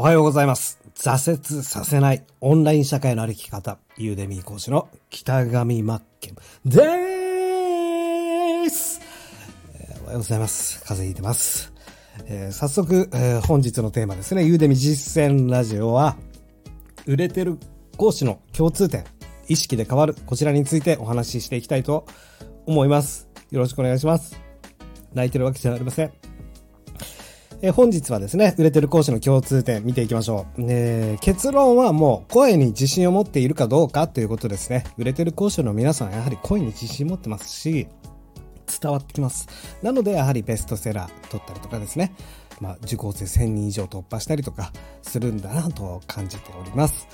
おはようございます。挫折させないオンライン社会の歩き方、ユーデミー講師の北上真剣でーす、えーおはようございます。風邪ひいてます。えー早速、えー本日のテーマですね。ユーデミ実践ラジオは、売れてる講師の共通点、意識で変わる、こちらについてお話ししていきたいと思います。よろしくお願いします。泣いてるわけじゃありません。え本日はですね、売れてる講師の共通点見ていきましょう。えー結論はもう声に自信を持っているかどうかということですね。売れてる講師の皆さんはやはり声に自信持ってますし、伝わってきます。なのでやはりベストセラー取ったりとかですね、まあ受講生1000人以上突破したりとかするんだなと感じております。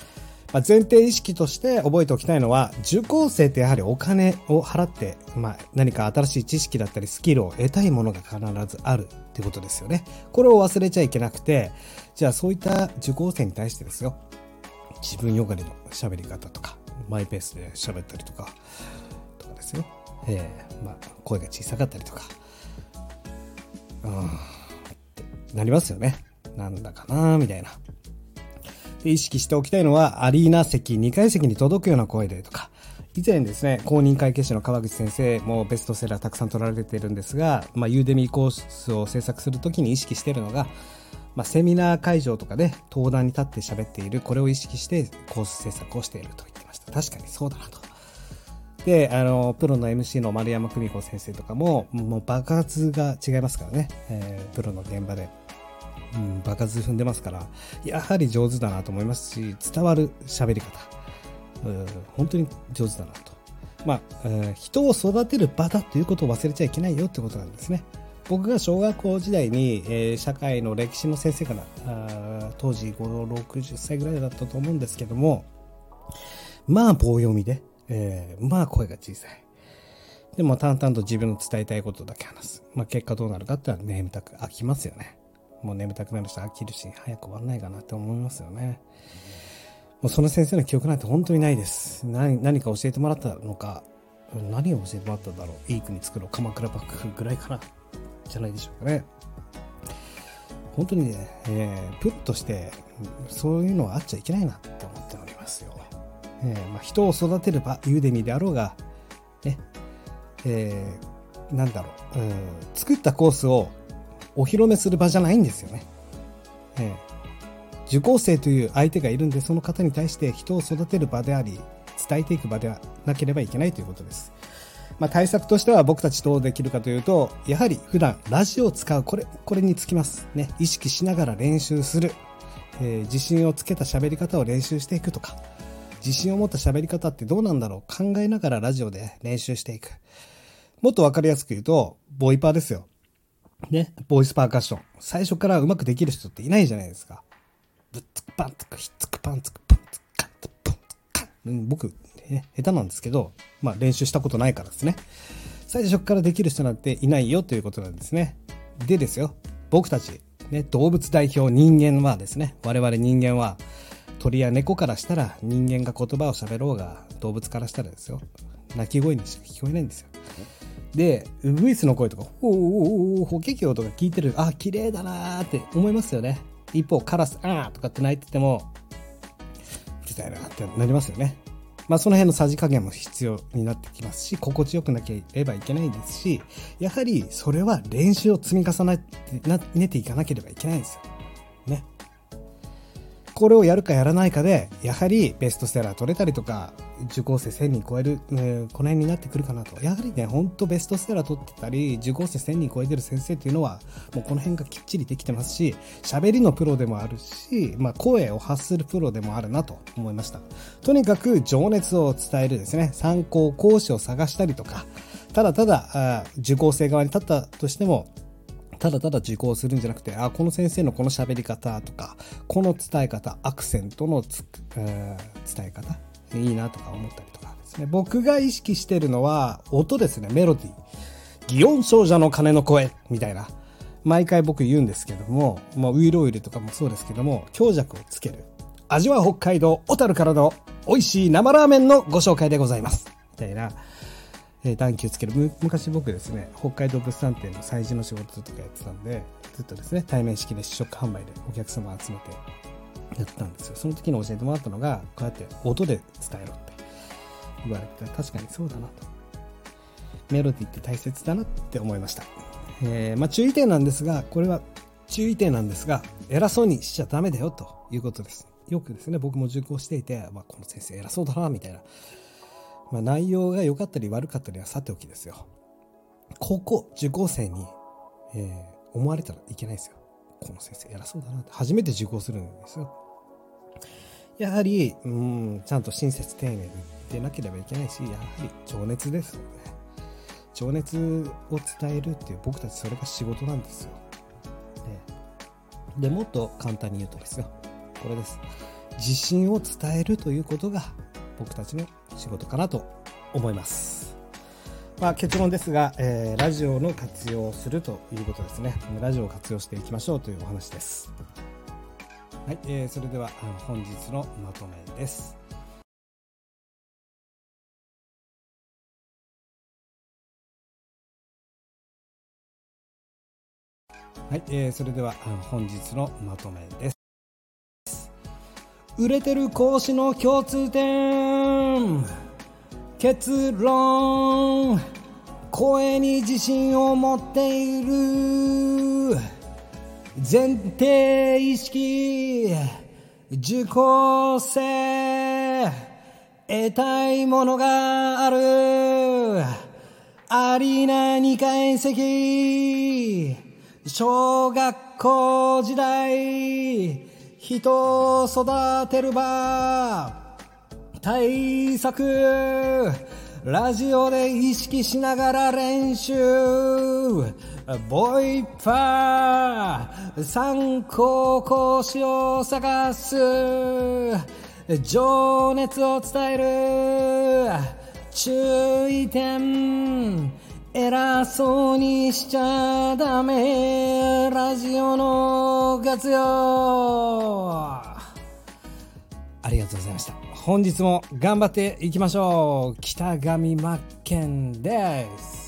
まあ、前提意識として覚えておきたいのは、受講生ってやはりお金を払って、まあ、何か新しい知識だったりスキルを得たいものが必ずあるってことですよね。これを忘れちゃいけなくて、じゃあそういった受講生に対してですよ、自分よがりの喋り方とか、マイペースで喋ったりとか、とかですよ。ええまあ、声が小さかったりとか、うん、なりますよね。なんだかなみたいな。意識しておきたいのは、アリーナ席、2階席に届くような声でとか、以前ですね、公認会計士の川口先生もベストセラーたくさん取られてるんですが、まあ、ユーデミーコースを制作するときに意識しているのが、まあ、セミナー会場とかで登壇に立って喋っている、これを意識してコース制作をしていると言ってました。確かにそうだなと。で、あの、プロの MC の丸山久美子先生とかも、もう爆発が違いますからね、えープロの現場で。うん、爆発踏んでますから、やはり上手だなと思いますし、伝わる喋り方、うん本当に上手だなと。まあ、えー人を育てる場だということを忘れちゃいけないよってことなんですね。僕が小学校時代に、えー社会の歴史の先生から、あ当時5、60歳ぐらいだったと思うんですけども、まあ棒読みで、えーまあ声が小さい。でも淡々と自分の伝えたいことだけ話す。まあ結果どうなるかってのは眠たく飽きますよね。もう眠たくなるし飽きるし、早く終わんないかなって思いますよね。もうその先生の記憶なんて本当にないです。何何か教えてもらったのか、何を教えてもらったんだろう。いい国作ろう。鎌倉幕府ぐらいかな。じゃないでしょうかね。本当にね、えープロとして、そういうのはあっちゃいけないなって思っておりますよ。えーまあ、人を育てる場、ユーデミであろうが、ね、えーなんだろう、うん作ったコースをお披露目する場じゃないんですよね。えー受講生という相手がいるんで、その方に対して人を育てる場であり、伝えていく場ではなければいけないということです。まあ、対策としては僕たちどうできるかというと、やはり普段ラジオを使う、これ、これにつきます。ね、意識しながら練習する。えー自信をつけた喋り方を練習していくとか、自信を持った喋り方ってどうなんだろう考えながらラジオで練習していく。もっとわかりやすく言うと、ボイパーですよ。ね、ボイスパーカッション。最初からうまくできる人っていないじゃないですか。ぶっつくパンつくひっつくパンつくパンつくカンつくポンつくカン僕、ね、下手なんですけど、まあ練習したことないからですね。最初からできる人なんていないよということなんですね。でですよ、僕たち、ね、動物代表人間はですね、我々人間は、鳥や猫からしたら人間が言葉を喋ろうが、動物からしたらですよ、鳴き声にしか聞こえないんですよ。で、ウグイスの声とか、ほうほうほうほけきょうとか聞いてる、あ、綺麗だなーって思いますよね。一方、カラス、あーとかって鳴いてても、うるさいなってなりますよね。まあ、その辺のさじ加減も必要になってきますし、心地よくなければいけないですし、やはりそれは練習を積み重ねてなねていかなければいけないんですよ。ね。これをやるかやらないかで、やはりベストセラー取れたりとか、受講生1000人超える、えーこの辺になってくるかなと。やはりね、ほんとベストセラー取ってたり、受講生1000人超えてる先生っていうのは、もうこの辺がきっちりできてますし、喋りのプロでもあるし、まあ声を発するプロでもあるなと思いました。とにかく情熱を伝えるですね、参考講師を探したりとか、ただただ、受講生側に立ったとしても、ただただ受講するんじゃなくて、あ、この先生のこの喋り方とか、この伝え方、アクセントのつ、えー伝え方、いいなとか思ったりとかですね。僕が意識してるのは、音ですね、メロディー。祇園少女の鐘の声、みたいな。毎回僕言うんですけども、まあ、ウイロウイルとかもそうですけども、強弱をつける。味は北海道小樽からの美味しい生ラーメンのご紹介でございます。みたいな。えー暖気をつける昔僕ですね北海道物産展の催事の仕事とかやってたんでずっとですね対面式で試食販売でお客様を集めてやったんですよ。その時に教えてもらったのが、こうやって音で伝えろって言われて、確かにそうだなと。メロディって大切だなって思いました。えー、まあ、注意点なんですが、これは注意点なんですが、偉そうにしちゃダメだよということです。よくですね、僕も受講していて、まあ、この先生偉そうだな、みたいな。まあ、内容が良かったり悪かったりはさておきですよ。ここ、受講生に、えー、思われたらいけないですよ。この先生偉そうだなって。初めて受講するんですよ。やはり、うん、ちゃんと親切丁寧にでなければいけないし、やはり情熱ですよね。情熱を伝えるっていう僕たちそれが仕事なんですよ。で、でもっと簡単に言うとですよ。これです。自信を伝えるということが僕たちの仕事かなと思います。まあ、結論ですが、えー、ラジオの活用をするということですね。ラジオを活用していきましょうというお話です。はい、えー、それでは本日のまとめです。はい、えー、それでは本日のまとめです。売れてる講師の共通点。結論。声に自信を持っている。前提意識受講生得たいものがあるアリーナ2階席小学校時代人を育てる場対策ラジオで意識しながら練習。ボイパー参考講師を探す情熱を伝える注意点偉そうにしちゃダメラジオの活用。ありがとうございました。本日も頑張っていきましょう。北上真剣です。